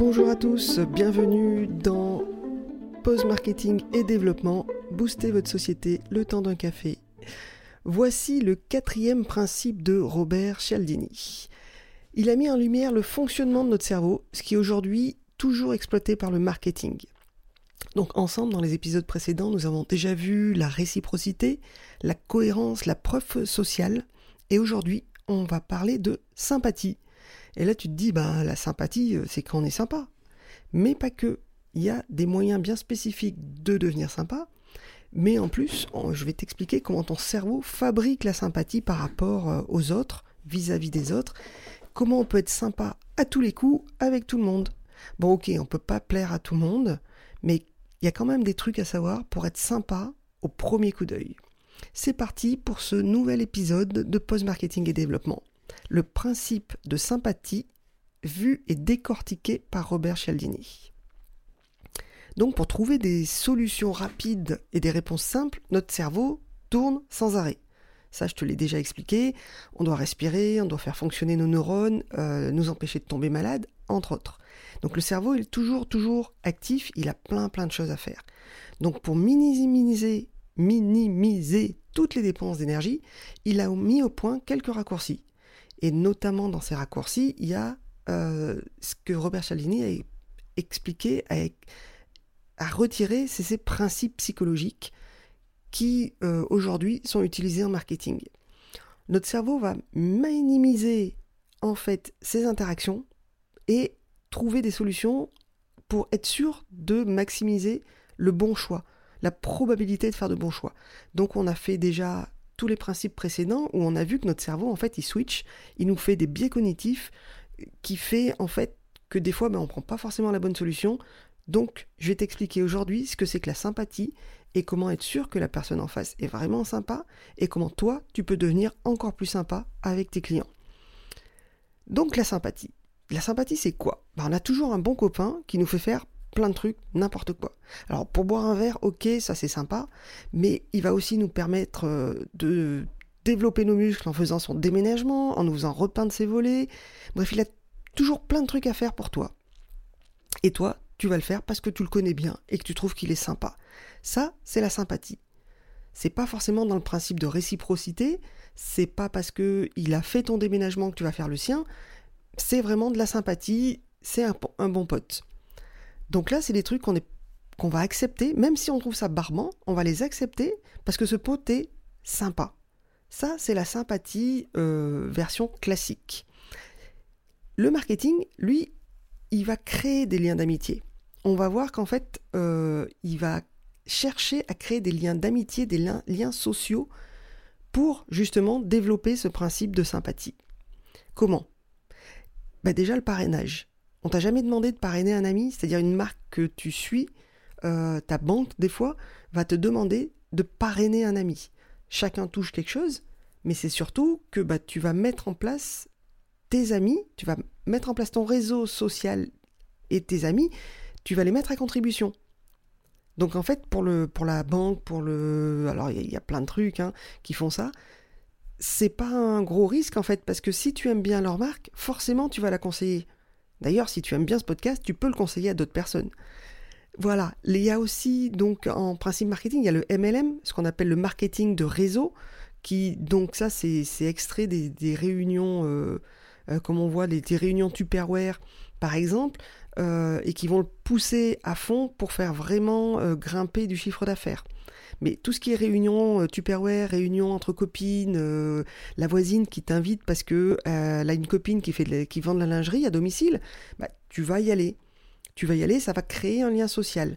Bonjour à tous, bienvenue dans Pause Marketing et Développement. Boostez votre société le temps d'un café. Voici le quatrième principe de Robert Cialdini. Il a mis en lumière le fonctionnement de notre cerveau, ce qui est aujourd'hui toujours exploité par le marketing. Donc ensemble, dans les épisodes précédents, nous avons déjà vu la réciprocité, la cohérence, la preuve sociale, et aujourd'hui, on va parler de sympathie. Et là, tu te dis, bah, la sympathie, euh, c'est quand on est sympa. Mais pas que. Il y a des moyens bien spécifiques de devenir sympa. Mais en plus, je vais t'expliquer comment ton cerveau fabrique la sympathie par rapport euh, aux autres, vis-à-vis des autres. Comment on peut être sympa à tous les coups avec tout le monde. Bon, ok, on peut pas plaire à tout le monde, mais il y a quand même des trucs à savoir pour être sympa au premier coup d'œil. C'est parti pour ce nouvel épisode de Post Marketing et Développement. Le principe de sympathie vu et décortiqué par Robert Cialdini. Donc pour trouver des solutions rapides et des réponses simples, notre cerveau tourne sans arrêt. Ça, je te l'ai déjà expliqué. On doit respirer, on doit faire fonctionner nos neurones, euh, nous empêcher de tomber malade, entre autres. Donc le cerveau est toujours, toujours actif, il a plein, plein de choses à faire. Donc pour minimiser, minimiser toutes les dépenses d'énergie, il a mis au point quelques raccourcis. Et notamment dans ces raccourcis, il y a euh, ce que Robert Cialdini a expliqué, a, a retiré, c'est ces principes psychologiques qui euh, aujourd'hui sont utilisés en marketing. Notre cerveau va minimiser en fait ces interactions et trouver des solutions pour être sûr de maximiser le bon choix, la probabilité de faire de bons choix. Donc on a fait déjà les principes précédents où on a vu que notre cerveau en fait il switch, il nous fait des biais cognitifs qui fait en fait que des fois ben, on prend pas forcément la bonne solution. Donc je vais t'expliquer aujourd'hui ce que c'est que la sympathie et comment être sûr que la personne en face est vraiment sympa et comment toi tu peux devenir encore plus sympa avec tes clients. Donc la sympathie. La sympathie, c'est quoi? Ben, On a toujours un bon copain qui nous fait faire plein de trucs, n'importe quoi. Alors pour boire un verre, ok, ça c'est sympa, mais il va aussi nous permettre euh, de développer nos muscles en faisant son déménagement, en nous faisant repeindre ses volets. Bref, il a toujours plein de trucs à faire pour toi. Et toi, tu vas le faire parce que tu le connais bien et que tu trouves qu'il est sympa. Ça, c'est la sympathie. C'est pas forcément dans le principe de réciprocité, c'est pas parce que il a fait ton déménagement que tu vas faire le sien, c'est vraiment de la sympathie, c'est un, bon pote. Donc là, c'est des trucs qu'on va accepter, même si on trouve ça barbant, on va les accepter parce que ce pote est sympa. Ça, c'est la sympathie euh, version classique. Le marketing, lui, il va créer des liens d'amitié. On va voir qu'en fait, euh, il va chercher à créer des liens d'amitié, des liens, liens sociaux pour justement développer ce principe de sympathie. Comment? Bah déjà le parrainage. On t'a jamais demandé de parrainer un ami, c'est-à-dire une marque que tu suis, euh, ta banque des fois va te demander de parrainer un ami. Chacun touche quelque chose, mais c'est surtout que bah, tu vas mettre en place tes amis, tu vas mettre en place ton réseau social et tes amis, tu vas les mettre à contribution. Donc en fait, pour, le, pour la banque, pour le... Alors il y, a plein de trucs hein, qui font ça c'est pas un gros risque en fait, parce que si tu aimes bien leur marque, forcément tu vas la conseiller. D'ailleurs, si tu aimes bien ce podcast, tu peux le conseiller à d'autres personnes. Voilà, il y a aussi donc en principe marketing, il y a le MLM, ce qu'on appelle le marketing de réseau, qui donc ça c'est extrait des, réunions, euh, euh, comme on voit, des, réunions Tupperware par exemple, euh, et qui vont le pousser à fond pour faire vraiment grimper du chiffre d'affaires. Mais tout ce qui est réunion, euh, Tupperware, réunion entre copines, euh, la voisine qui t'invite parce que euh, a une copine qui, fait qui vend de la lingerie à domicile, bah, tu vas y aller. Tu vas y aller, ça va créer un lien social.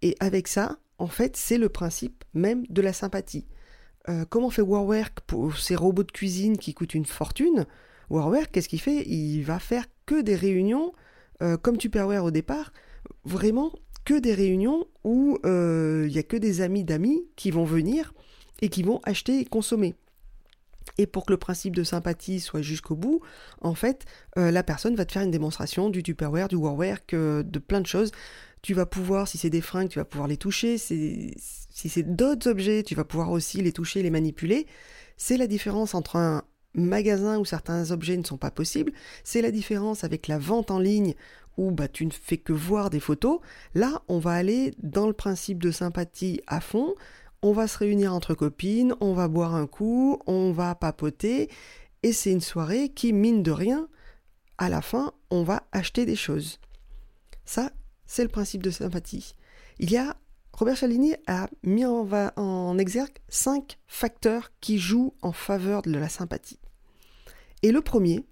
Et avec ça, en fait, c'est le principe même de la sympathie. comment fait Warwork pour ces robots de cuisine qui coûtent une fortune? Warwork, qu'est-ce qu'il fait? Il va faire que des réunions, comme Tupperware au départ, vraiment des réunions où euh, il n'y a que des amis d'amis qui vont venir et qui vont acheter et consommer. Et pour que le principe de sympathie soit jusqu'au bout, en fait, euh, la personne va te faire une démonstration du Tupperware, du Warware, que, de plein de choses. Tu vas pouvoir, si c'est des fringues, tu vas pouvoir les toucher. Si c'est d'autres objets, tu vas pouvoir aussi les toucher, les manipuler. C'est la différence entre un magasin où certains objets ne sont pas possibles. C'est la différence avec la vente en ligne où bah, tu ne fais que voir des photos, là, on va aller dans le principe de sympathie à fond. On va se réunir entre copines, on va boire un coup, on va papoter, et c'est une soirée qui, mine de rien, à la fin, on va acheter des choses. Ça, c'est le principe de sympathie. Il y a Robert Chalini a mis en, en, exergue cinq facteurs qui jouent en faveur de la sympathie. Et le premier,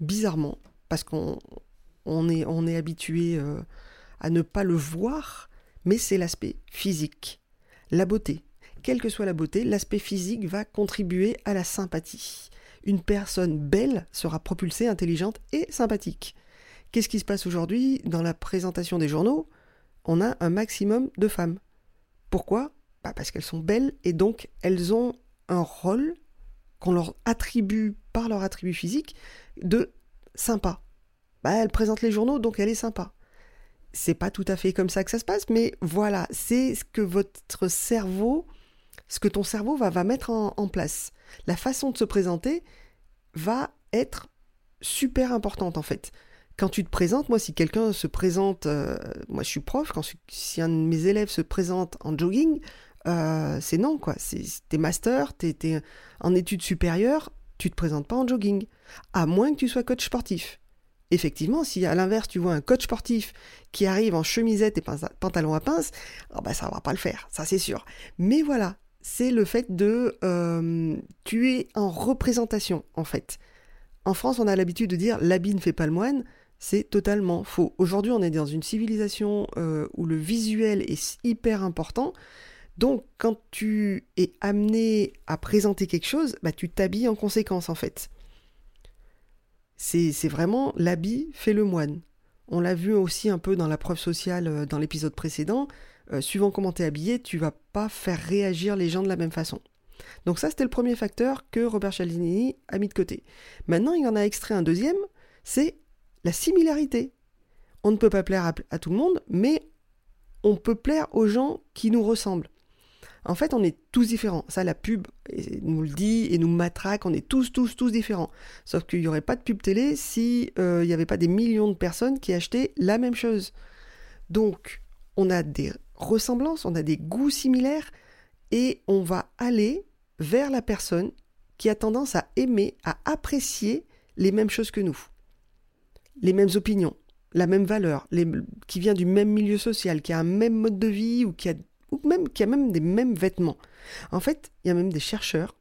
bizarrement, parce qu'on on est, habitué euh, à ne pas le voir, mais c'est l'aspect physique, la beauté. Quelle que soit la beauté, l'aspect physique va contribuer à la sympathie. Une personne belle sera propulsée, intelligente et sympathique. Qu'est-ce qui se passe aujourd'hui dans la présentation des journaux? On a un maximum de femmes. Pourquoi? Bah Parce qu'elles sont belles et donc elles ont un rôle qu'on leur attribue par leur attribut physique de sympa. Bah, elle présente les journaux, donc elle est sympa. C'est pas tout à fait comme ça que ça se passe, mais voilà, c'est ce que votre cerveau, ce que ton cerveau va, mettre en, place. La façon de se présenter va être super importante en fait. Quand tu te présentes, moi si quelqu'un se présente, euh, moi je suis prof, quand si un de mes élèves se présente en jogging, euh, c'est non quoi. T'es master, t'es es en études supérieures, tu te présentes pas en jogging, à moins que tu sois coach sportif effectivement, si à l'inverse tu vois un coach sportif qui arrive en chemisette et pantalon à pince, oh bah ça va pas le faire, ça c'est sûr. Mais voilà, c'est le fait de euh, tu es en représentation en fait. En France, on a l'habitude de dire l'habit ne fait pas le moine. C'est totalement faux. Aujourd'hui, on est dans une civilisation euh, où le visuel est hyper important. Donc, quand tu es amené à présenter quelque chose, bah, tu t'habilles en conséquence en fait. C'est vraiment l'habit fait le moine. On l'a vu aussi un peu dans la preuve sociale euh, dans l'épisode précédent. Euh, suivant comment tu es habillé, tu vas pas faire réagir les gens de la même façon. Donc ça, c'était le premier facteur que Robert Cialdini a mis de côté. Maintenant, il en a extrait un deuxième, c'est la similarité. On ne peut pas plaire à tout le monde, mais on peut plaire aux gens qui nous ressemblent. En fait, on est tous différents. Ça, la pub nous le dit et nous matraque. On est tous, tous, tous différents. Sauf qu'il n'y aurait pas de pub télé si euh, il n'y avait pas des millions de personnes qui achetaient la même chose. Donc, on a des ressemblances, on a des goûts similaires et on va aller vers la personne qui a tendance à aimer, à apprécier les mêmes choses que nous, les mêmes opinions, la même valeur, qui vient du même milieu social, qui a un même mode de vie ou qui a ou même qui a même des mêmes vêtements. En fait, il y a même des chercheurs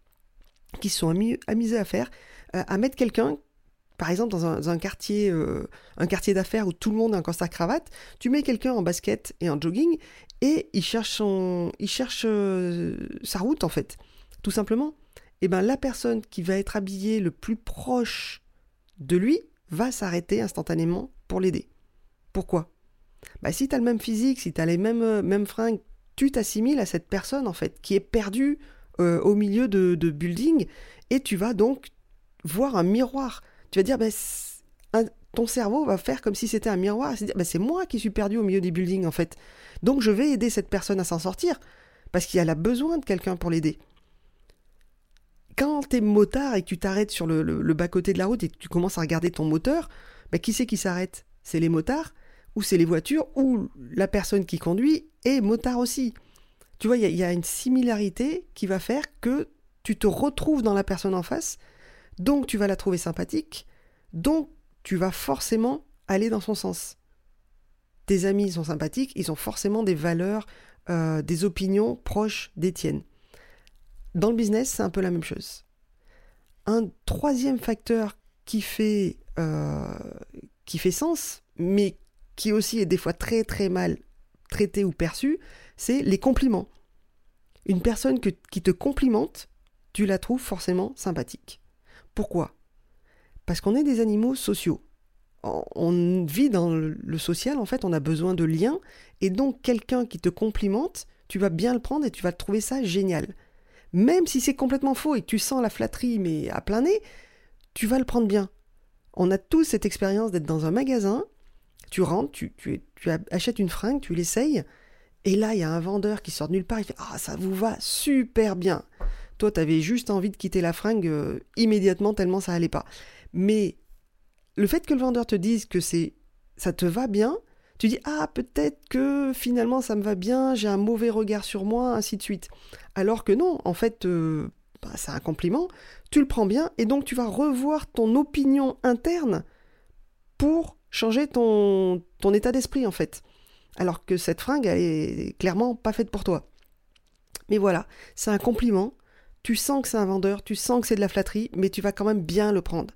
qui se sont amusés à faire, euh, à mettre quelqu'un, par exemple dans un, quartier, euh, un quartier d'affaires où tout le monde a un costard cravate, tu mets quelqu'un en basket et en jogging et il cherche son, il cherche euh, sa route en fait, tout simplement. Et eh ben la personne qui va être habillée le plus proche de lui va s'arrêter instantanément pour l'aider. Pourquoi? Bah, si tu as le même physique, si tu as les mêmes, mêmes fringues, tu t'assimiles à cette personne en fait qui est perdue euh, au milieu de, de, building et tu vas donc voir un miroir. Tu vas dire, ben, ton cerveau va faire comme si c'était un miroir, c'est dire, ben, c'est moi qui suis perdu au milieu des buildings en fait. Donc je vais aider cette personne à s'en sortir parce qu'elle a besoin de quelqu'un pour l'aider. Quand tu es motard et que tu t'arrêtes sur le, bas-côté de la route et que tu commences à regarder ton moteur, ben, qui c'est qui s'arrête? C'est les motards ou c'est les voitures, ou la personne qui conduit est motard aussi. Tu vois, il y, a une similarité qui va faire que tu te retrouves dans la personne en face, donc tu vas la trouver sympathique, donc tu vas forcément aller dans son sens. Tes amis sont sympathiques, ils ont forcément des valeurs, euh, des opinions proches des tiennes. Dans le business, c'est un peu la même chose. Un troisième facteur qui fait, euh, qui fait sens, mais qui aussi est des fois très très mal traité ou perçu, c'est les compliments. Une personne qui te complimente, tu la trouves forcément sympathique. Pourquoi? Parce qu'on est des animaux sociaux. On vit dans le social, en fait, on a besoin de liens, et donc quelqu'un qui te complimente, tu vas bien le prendre et tu vas trouver ça génial. Même si c'est complètement faux et que tu sens la flatterie, mais à plein nez, tu vas le prendre bien. On a tous cette expérience d'être dans un magasin tu rentres, tu, tu, achètes une fringue, tu l'essayes, et là, il y a un vendeur qui sort de nulle part, il fait Ah, ça vous va super bien. Toi, tu avais juste envie de quitter la fringue euh, immédiatement tellement ça allait pas. Mais le fait que le vendeur te dise que c'est ça te va bien, tu dis ah peut-être que finalement ça me va bien, j'ai un mauvais regard sur moi, ainsi de suite. Alors que non, en fait, euh, bah, c'est un compliment, tu le prends bien et donc tu vas revoir ton opinion interne pour changer ton, état d'esprit en fait. Alors que cette fringue, elle est clairement pas faite pour toi. Mais voilà, c'est un compliment. Tu sens que c'est un vendeur, tu sens que c'est de la flatterie, mais tu vas quand même bien le prendre.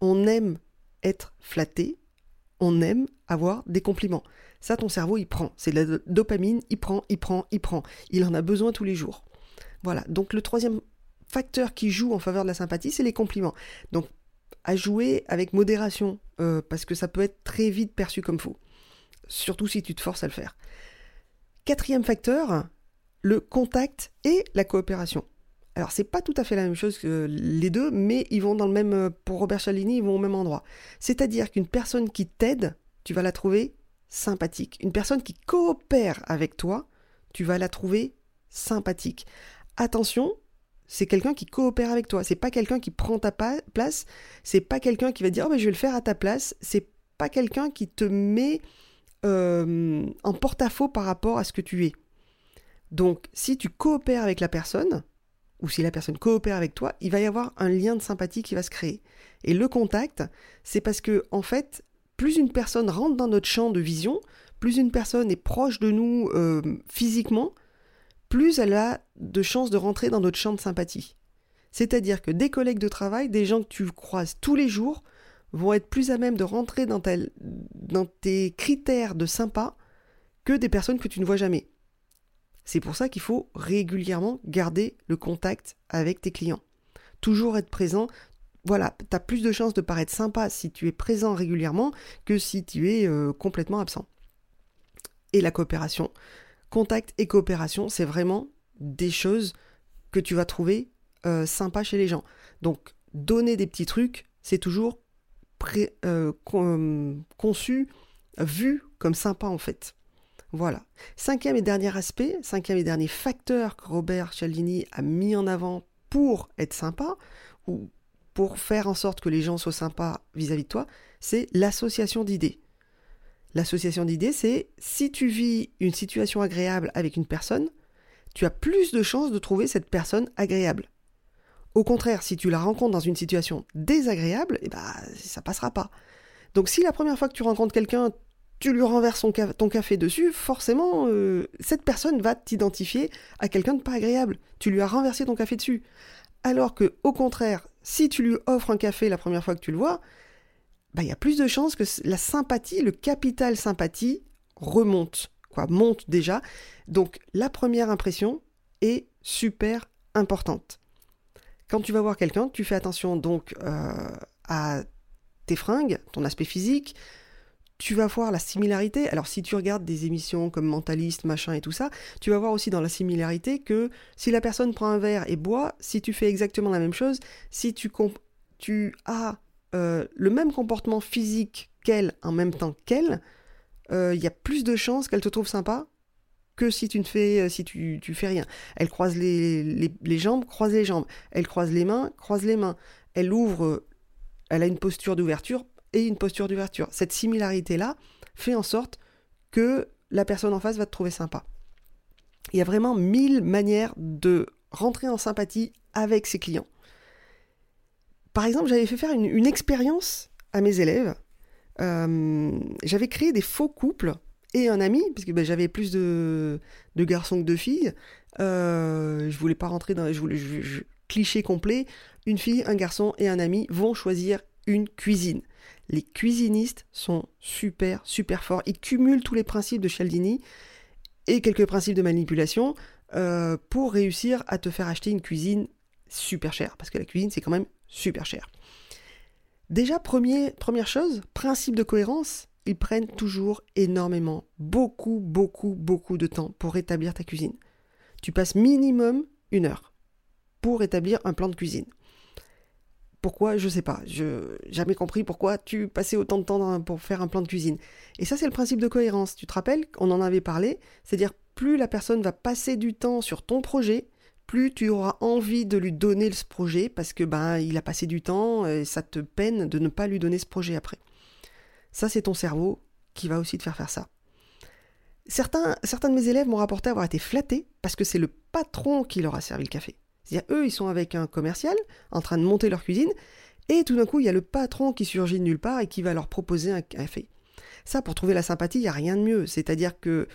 On aime être flatté, on aime avoir des compliments. Ça, ton cerveau, il prend. C'est de la dopamine, il prend, il prend, il prend. Il en a besoin tous les jours. Voilà. Donc le troisième facteur qui joue en faveur de la sympathie, c'est les compliments. Donc à jouer avec modération, euh, parce que ça peut être très vite perçu comme faux. Surtout si tu te forces à le faire. Quatrième facteur, le contact et la coopération. Alors c'est pas tout à fait la même chose que les deux, mais ils vont dans le même, euh, pour Robert Cialdini, ils vont au même endroit. C'est-à-dire qu'une personne qui t'aide, tu vas la trouver sympathique. Une personne qui coopère avec toi, tu vas la trouver sympathique. Attention, c'est quelqu'un qui coopère avec toi. C'est pas quelqu'un qui prend ta place. C'est pas quelqu'un qui va dire oh je vais le faire à ta place. C'est pas quelqu'un qui te met euh, en porte-à-faux par rapport à ce que tu es. Donc, si tu coopères avec la personne, ou si la personne coopère avec toi, il va y avoir un lien de sympathie qui va se créer. Et le contact, c'est parce que, en fait, plus une personne rentre dans notre champ de vision, plus une personne est proche de nous euh, physiquement, plus elle a de chances de rentrer dans notre champ de sympathie. C'est-à-dire que des collègues de travail, des gens que tu croises tous les jours, vont être plus à même de rentrer dans, tes critères de sympa que des personnes que tu ne vois jamais. C'est pour ça qu'il faut régulièrement garder le contact avec tes clients. Toujours être présent. Voilà, tu as plus de chances de paraître sympa si tu es présent régulièrement que si tu es euh, complètement absent. Et la coopération. Contact et coopération, c'est vraiment des choses que tu vas trouver euh, sympas chez les gens. Donc, donner des petits trucs, c'est toujours euh, conçu, vu comme sympa en fait. Voilà. Cinquième et dernier aspect, cinquième et dernier facteur que Robert Cialdini a mis en avant pour être sympa, ou pour faire en sorte que les gens soient sympas vis-à-vis de toi, c'est l'association d'idées. L'association d'idées, c'est si tu vis une situation agréable avec une personne, tu as plus de chances de trouver cette personne agréable. Au contraire, si tu la rencontres dans une situation désagréable, eh ben, ça passera pas. Donc si la première fois que tu rencontres quelqu'un, tu lui renverses ton café dessus, forcément, euh, cette personne va t'identifier à quelqu'un de pas agréable. Tu lui as renversé ton café dessus. Alors que, au contraire, si tu lui offres un café la première fois que tu le vois, bah, il y a plus de chances que la sympathie, le capital sympathie, remonte, quoi, monte déjà. Donc, la première impression est super importante. Quand tu vas voir quelqu'un, tu fais attention donc euh, à tes fringues, ton aspect physique, tu vas voir la similarité. Alors si tu regardes des émissions comme Mentaliste, machin et tout ça, tu vas voir aussi dans la similarité que si la personne prend un verre et boit, si tu fais exactement la même chose, si tu, tu as euh, le même comportement physique qu'elle en même temps qu'elle, euh, il y a plus de chances qu'elle te trouve sympa que si tu ne fais euh, si tu, tu fais rien. Elle croise les, les, les, jambes, croise les jambes. Elle croise les mains, croise les mains. Elle ouvre, elle a une posture d'ouverture, et une posture d'ouverture. Cette similarité-là fait en sorte que la personne en face va te trouver sympa. Il y a vraiment mille manières de rentrer en sympathie avec ses clients. Par exemple, j'avais fait faire une, expérience à mes élèves. Euh, j'avais créé des faux couples et un ami, parce que ben, j'avais plus de, garçons que de filles. Euh, je voulais pas rentrer dans. Je voulais, cliché complet. Une fille, un garçon et un ami vont choisir une cuisine. Les cuisinistes sont super, super forts. Ils cumulent tous les principes de Cialdini et quelques principes de manipulation euh, pour réussir à te faire acheter une cuisine super chère. Parce que la cuisine, c'est quand même super cher. Déjà, premier, première chose, principe de cohérence, ils prennent toujours énormément, beaucoup, beaucoup, beaucoup de temps pour établir ta cuisine. Tu passes minimum une heure pour établir un plan de cuisine. Pourquoi? Je sais pas. Je jamais compris pourquoi tu passais autant de temps pour faire un plan de cuisine. Et ça, c'est le principe de cohérence. Tu te rappelles? On en avait parlé. C'est-à-dire, plus la personne va passer du temps sur ton projet, plus tu auras envie de lui donner ce projet parce que ben il a passé du temps et ça te peine de ne pas lui donner ce projet après. Ça, c'est ton cerveau qui va aussi te faire faire ça. Certains, certains de mes élèves m'ont rapporté avoir été flattés parce que c'est le patron qui leur a servi le café. C'est-à-dire, eux, ils sont avec un commercial en train de monter leur cuisine, et tout d'un coup, il y a le patron qui surgit de nulle part et qui va leur proposer un café. Ça, pour trouver la sympathie, il n'y a rien de mieux. C'est-à-dire que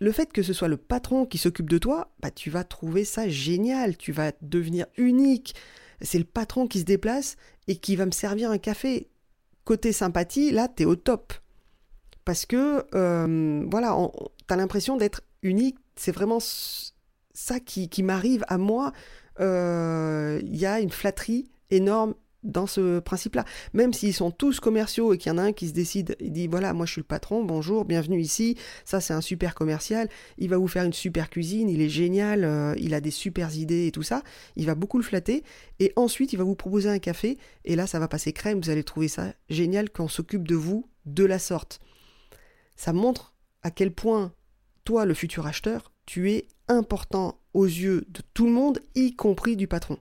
le fait que ce soit le patron qui s'occupe de toi, bah, tu vas trouver ça génial, tu vas devenir unique. C'est le patron qui se déplace et qui va me servir un café. Côté sympathie, là, tu es au top. Parce que, euh, voilà, tu as l'impression d'être unique. C'est vraiment ça qui, qui m'arrive à moi. Euh, il y a une flatterie énorme dans ce principe-là. Même s'ils sont tous commerciaux et qu'il y en a un qui se décide, il dit voilà, moi je suis le patron, bonjour, bienvenue ici, ça c'est un super commercial, il va vous faire une super cuisine, il est génial, euh, il a des super idées et tout ça, il va beaucoup le flatter, et ensuite il va vous proposer un café, et là ça va passer crème, vous allez trouver ça génial qu'on s'occupe de vous de la sorte. Ça montre à quel point toi, le futur acheteur, tu es important aux yeux de tout le monde, y compris du patron.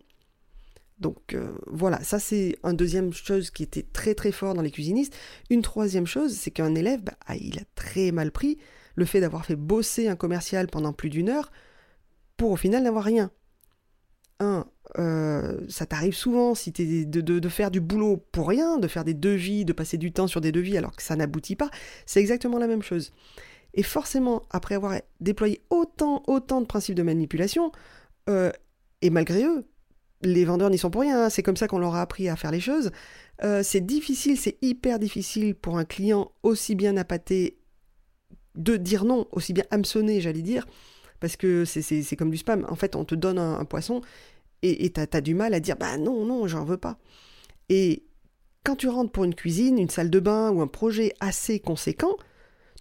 Donc euh, voilà, ça c'est une deuxième chose qui était très très fort dans les cuisinistes. Une troisième chose, c'est qu'un élève, bah, ah, il a très mal pris le fait d'avoir fait bosser un commercial pendant plus d'une heure pour au final n'avoir rien. Un, euh, ça t'arrive souvent si es de, de, faire du boulot pour rien, de faire des devis, de passer du temps sur des devis alors que ça n'aboutit pas. C'est exactement la même chose. Et forcément, après avoir déployé autant, autant de principes de manipulation, euh, et malgré eux, les vendeurs n'y sont pour rien, hein. c'est comme ça qu'on leur a appris à faire les choses. Euh, c'est difficile, c'est hyper difficile pour un client aussi bien appâté de dire non, aussi bien hameçonné, j'allais dire, parce que c'est comme du spam. En fait, on te donne un, poisson et tu as, du mal à dire bah non, non, j'en veux pas. Et quand tu rentres pour une cuisine, une salle de bain ou un projet assez conséquent,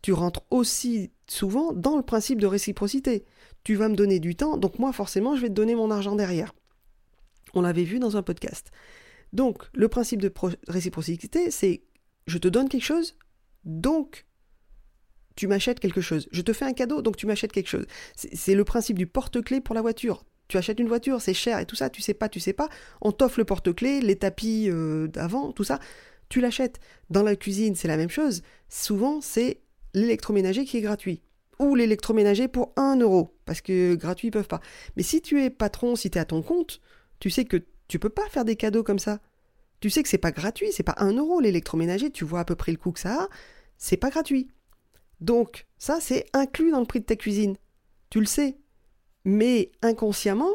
tu rentres aussi souvent dans le principe de réciprocité. Tu vas me donner du temps, donc moi forcément je vais te donner mon argent derrière. On l'avait vu dans un podcast. Donc, le principe de réciprocité, c'est je te donne quelque chose, donc tu m'achètes quelque chose. Je te fais un cadeau, donc tu m'achètes quelque chose. C'est le principe du porte-clés pour la voiture. Tu achètes une voiture, c'est cher et tout ça, tu sais pas, tu sais pas. On t'offre le porte-clés, les tapis euh, d'avant, tout ça, tu l'achètes. Dans la cuisine, c'est la même chose. Souvent, c'est l'électroménager qui est gratuit. Ou l'électroménager pour 1 euro, parce que gratuit, ils peuvent pas. Mais si tu es patron, si tu es à ton compte, tu sais que tu peux pas faire des cadeaux comme ça. Tu sais que c'est pas gratuit, c'est pas un euro l'électroménager, tu vois à peu près le coût que ça a, c'est pas gratuit. Donc, ça, c'est inclus dans le prix de ta cuisine. Tu le sais. Mais inconsciemment,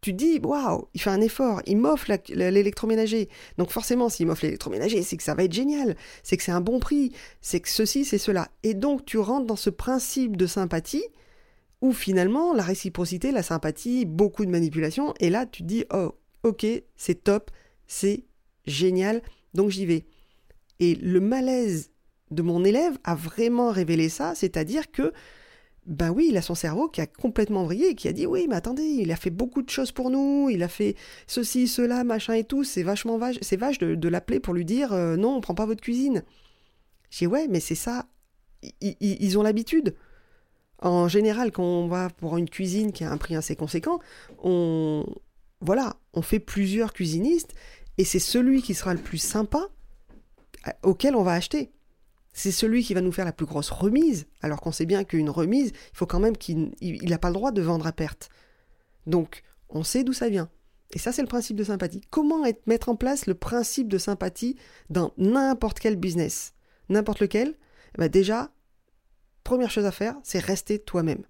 tu dis, waouh, il fait un effort, il m'offre l'électroménager. Donc forcément, s'il m'offre l'électroménager, c'est que ça va être génial, c'est que c'est un bon prix, c'est que ceci, c'est cela. Et donc tu rentres dans ce principe de sympathie où finalement la réciprocité, la sympathie, beaucoup de manipulation, et là tu te dis oh ok c'est top, c'est génial, donc j'y vais. Et le malaise de mon élève a vraiment révélé ça, c'est-à-dire que ben oui, il a son cerveau qui a complètement vrillé, qui a dit oui, mais attendez, il a fait beaucoup de choses pour nous, il a fait ceci, cela, machin et tout, c'est vachement vache, c'est vache de, l'appeler pour lui dire euh, non, on prend pas votre cuisine. J'ai ouais, mais c'est ça, ils ont l'habitude. En général, quand on va pour une cuisine qui a un prix assez conséquent, on, voilà, on fait plusieurs cuisinistes et c'est celui qui sera le plus sympa euh, auquel on va acheter. C'est celui qui va nous faire la plus grosse remise, alors qu'on sait bien qu'une remise, il faut quand même qu'il n'a pas le droit de vendre à perte. Donc, on sait d'où ça vient. Et ça, c'est le principe de sympathie. Comment mettre en place le principe de sympathie dans n'importe quel business? N'importe lequel? Eh ben Déjà, première chose à faire, c'est rester toi-même.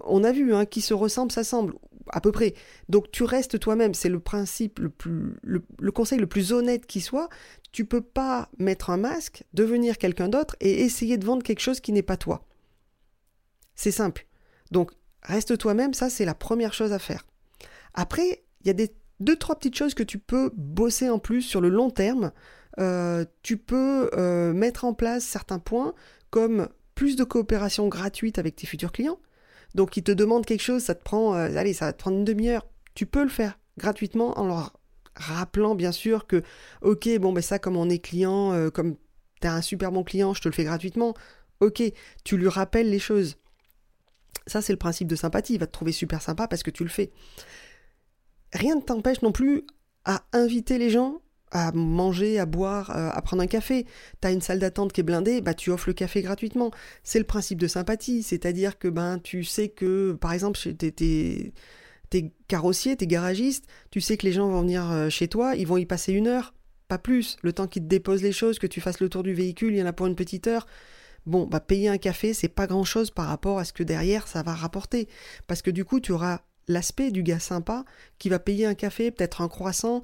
On a vu, hein, qui se ressemble s'assemble, à peu près. Donc tu restes toi-même, c'est le principe le plus, le, conseil le plus honnête qui soit. Tu peux pas mettre un masque, devenir quelqu'un d'autre et essayer de vendre quelque chose qui n'est pas toi. C'est simple. Donc reste toi-même, ça c'est la première chose à faire. Après, il y a des deux trois petites choses que tu peux bosser en plus sur le long terme. Euh, tu peux euh, mettre en place certains points comme plus de coopération gratuite avec tes futurs clients. Donc ils te demandent quelque chose, ça te prend, euh, allez, ça va te prendre une demi-heure. Tu peux le faire gratuitement en leur rappelant bien sûr que, ok, bon ben ça comme on est client, euh, comme tu as un super bon client, je te le fais gratuitement. Ok, tu lui rappelles les choses. Ça c'est le principe de sympathie, il va te trouver super sympa parce que tu le fais. Rien ne t'empêche non plus à inviter les gens à manger, à boire, euh, à prendre un café. Tu as une salle d'attente qui est blindée, bah tu offres le café gratuitement. C'est le principe de sympathie, c'est-à-dire que ben tu sais que par exemple t'es t'es carrossier, t'es garagiste, tu sais que les gens vont venir euh, chez toi, ils vont y passer une heure, pas plus. Le temps qu'ils te déposent les choses, que tu fasses le tour du véhicule, il y en a pour une petite heure. Bon, bah payer un café, c'est pas grand-chose par rapport à ce que derrière ça va rapporter. Parce que du coup, tu auras l'aspect du gars sympa qui va payer un café, peut-être un croissant.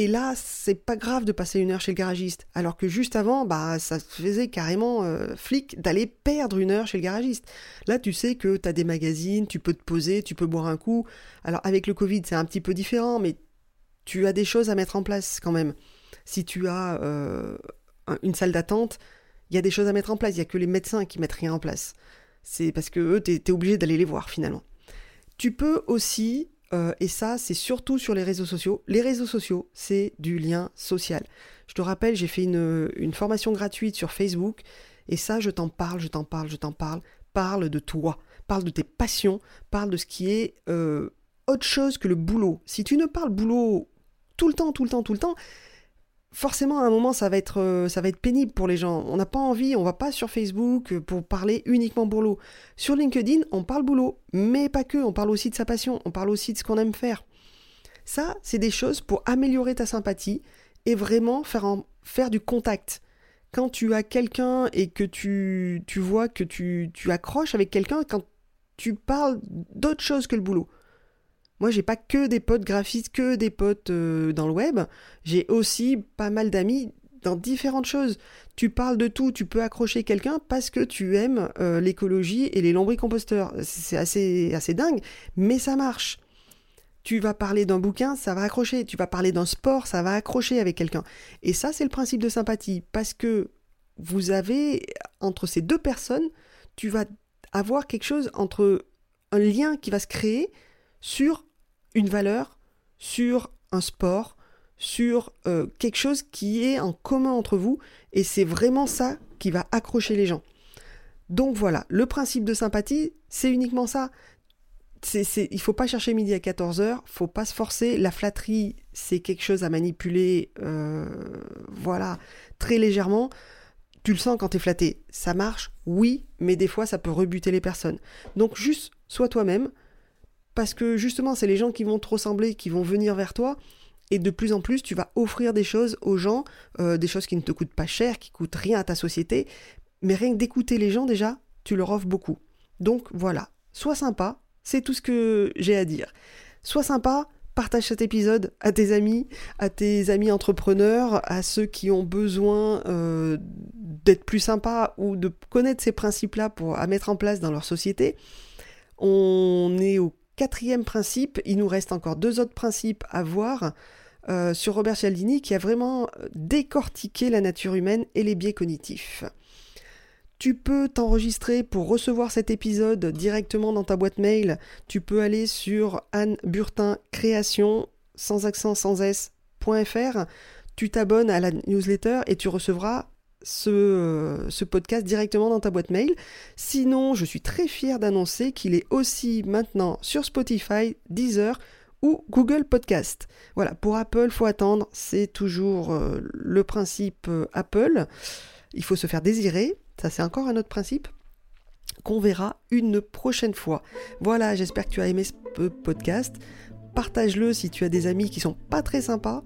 Et là, c'est pas grave de passer une heure chez le garagiste. Alors que juste avant, bah, ça faisait carrément euh, flic d'aller perdre une heure chez le garagiste. Là, tu sais que tu as des magazines, tu peux te poser, tu peux boire un coup. Alors, avec le Covid, c'est un petit peu différent, mais tu as des choses à mettre en place quand même. Si tu as euh, une salle d'attente, il y a des choses à mettre en place. Il n'y a que les médecins qui mettent rien en place. C'est parce que eux, tu es obligé d'aller les voir finalement. Tu peux aussi, euh, et ça c'est surtout sur les réseaux sociaux, les réseaux sociaux c'est du lien social. Je te rappelle, j'ai fait une, formation gratuite sur Facebook, et ça je t'en parle, je t'en parle, je t'en parle. Parle de toi, parle de tes passions, parle de ce qui est euh, autre chose que le boulot. Si tu ne parles boulot tout le temps, tout le temps, tout le temps, forcément à un moment ça va être euh, ça va être pénible pour les gens. On n'a pas envie, on va pas sur Facebook euh, pour parler uniquement boulot. Sur LinkedIn, on parle boulot, mais pas que, on parle aussi de sa passion, on parle aussi de ce qu'on aime faire. Ça, c'est des choses pour améliorer ta sympathie et vraiment faire faire du contact. Quand tu as quelqu'un et que tu, tu vois que tu, tu accroches avec quelqu'un, quand tu parles d'autre chose que le boulot. Moi, j'ai pas que des potes graphistes, que des potes euh, dans le web. J'ai aussi pas mal d'amis dans différentes choses. Tu parles de tout, tu peux accrocher quelqu'un parce que tu aimes euh, l'écologie et les lombricomposteurs. C'est assez, assez dingue, mais ça marche. Tu vas parler d'un bouquin, ça va accrocher. Tu vas parler d'un sport, ça va accrocher avec quelqu'un. Et ça, c'est le principe de sympathie. Parce que vous avez, entre ces deux personnes, tu vas avoir quelque chose entre un lien qui va se créer sur une valeur, sur un sport, sur euh, quelque chose qui est en commun entre vous, et c'est vraiment ça qui va accrocher les gens. Donc voilà, le principe de sympathie, c'est uniquement ça. C'est, c'est, il faut pas chercher midi à 14h, faut pas se forcer. La flatterie, c'est quelque chose à manipuler, euh, voilà, très légèrement. Tu le sens quand tu es flatté. Ça marche, oui, mais des fois ça peut rebuter les personnes. Donc juste sois toi-même, parce que justement, c'est les gens qui vont te ressembler, qui vont venir vers toi. Et de plus en plus, tu vas offrir des choses aux gens, euh, des choses qui ne te coûtent pas cher, qui coûtent rien à ta société. Mais rien que d'écouter les gens déjà, tu leur offres beaucoup. Donc voilà, sois sympa, c'est tout ce que j'ai à dire. Sois sympa, partage cet épisode à tes amis, à tes amis entrepreneurs, à ceux qui ont besoin euh, d'être plus sympas ou de connaître ces principes-là pour à mettre en place dans leur société. On est au quatrième principe, il nous reste encore deux autres principes à voir euh, sur Robert Cialdini qui a vraiment décortiqué la nature humaine et les biais cognitifs. Tu peux t'enregistrer pour recevoir cet épisode directement dans ta boîte mail. Tu peux aller sur Anne Burtin Création sans accent sans s.fr. Tu t'abonnes à la newsletter et tu recevras euh, ce, podcast directement dans ta boîte mail. Sinon, je suis très fier d'annoncer qu'il est aussi maintenant sur Spotify, Deezer ou Google Podcast. Voilà, pour Apple, faut attendre, c'est toujours euh, le principe euh, Apple. Il faut se faire désirer, ça c'est encore un autre principe qu'on verra une prochaine fois. Voilà, j'espère que tu as aimé ce podcast. Partage-le si tu as des amis qui sont pas très sympas.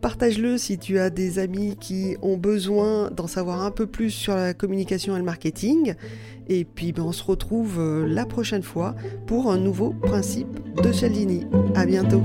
Partage-le si tu as des amis qui ont besoin d'en savoir un peu plus sur la communication et le marketing. Et puis ben, on se retrouve euh, la prochaine fois pour un nouveau principe de Cialdini. À bientôt.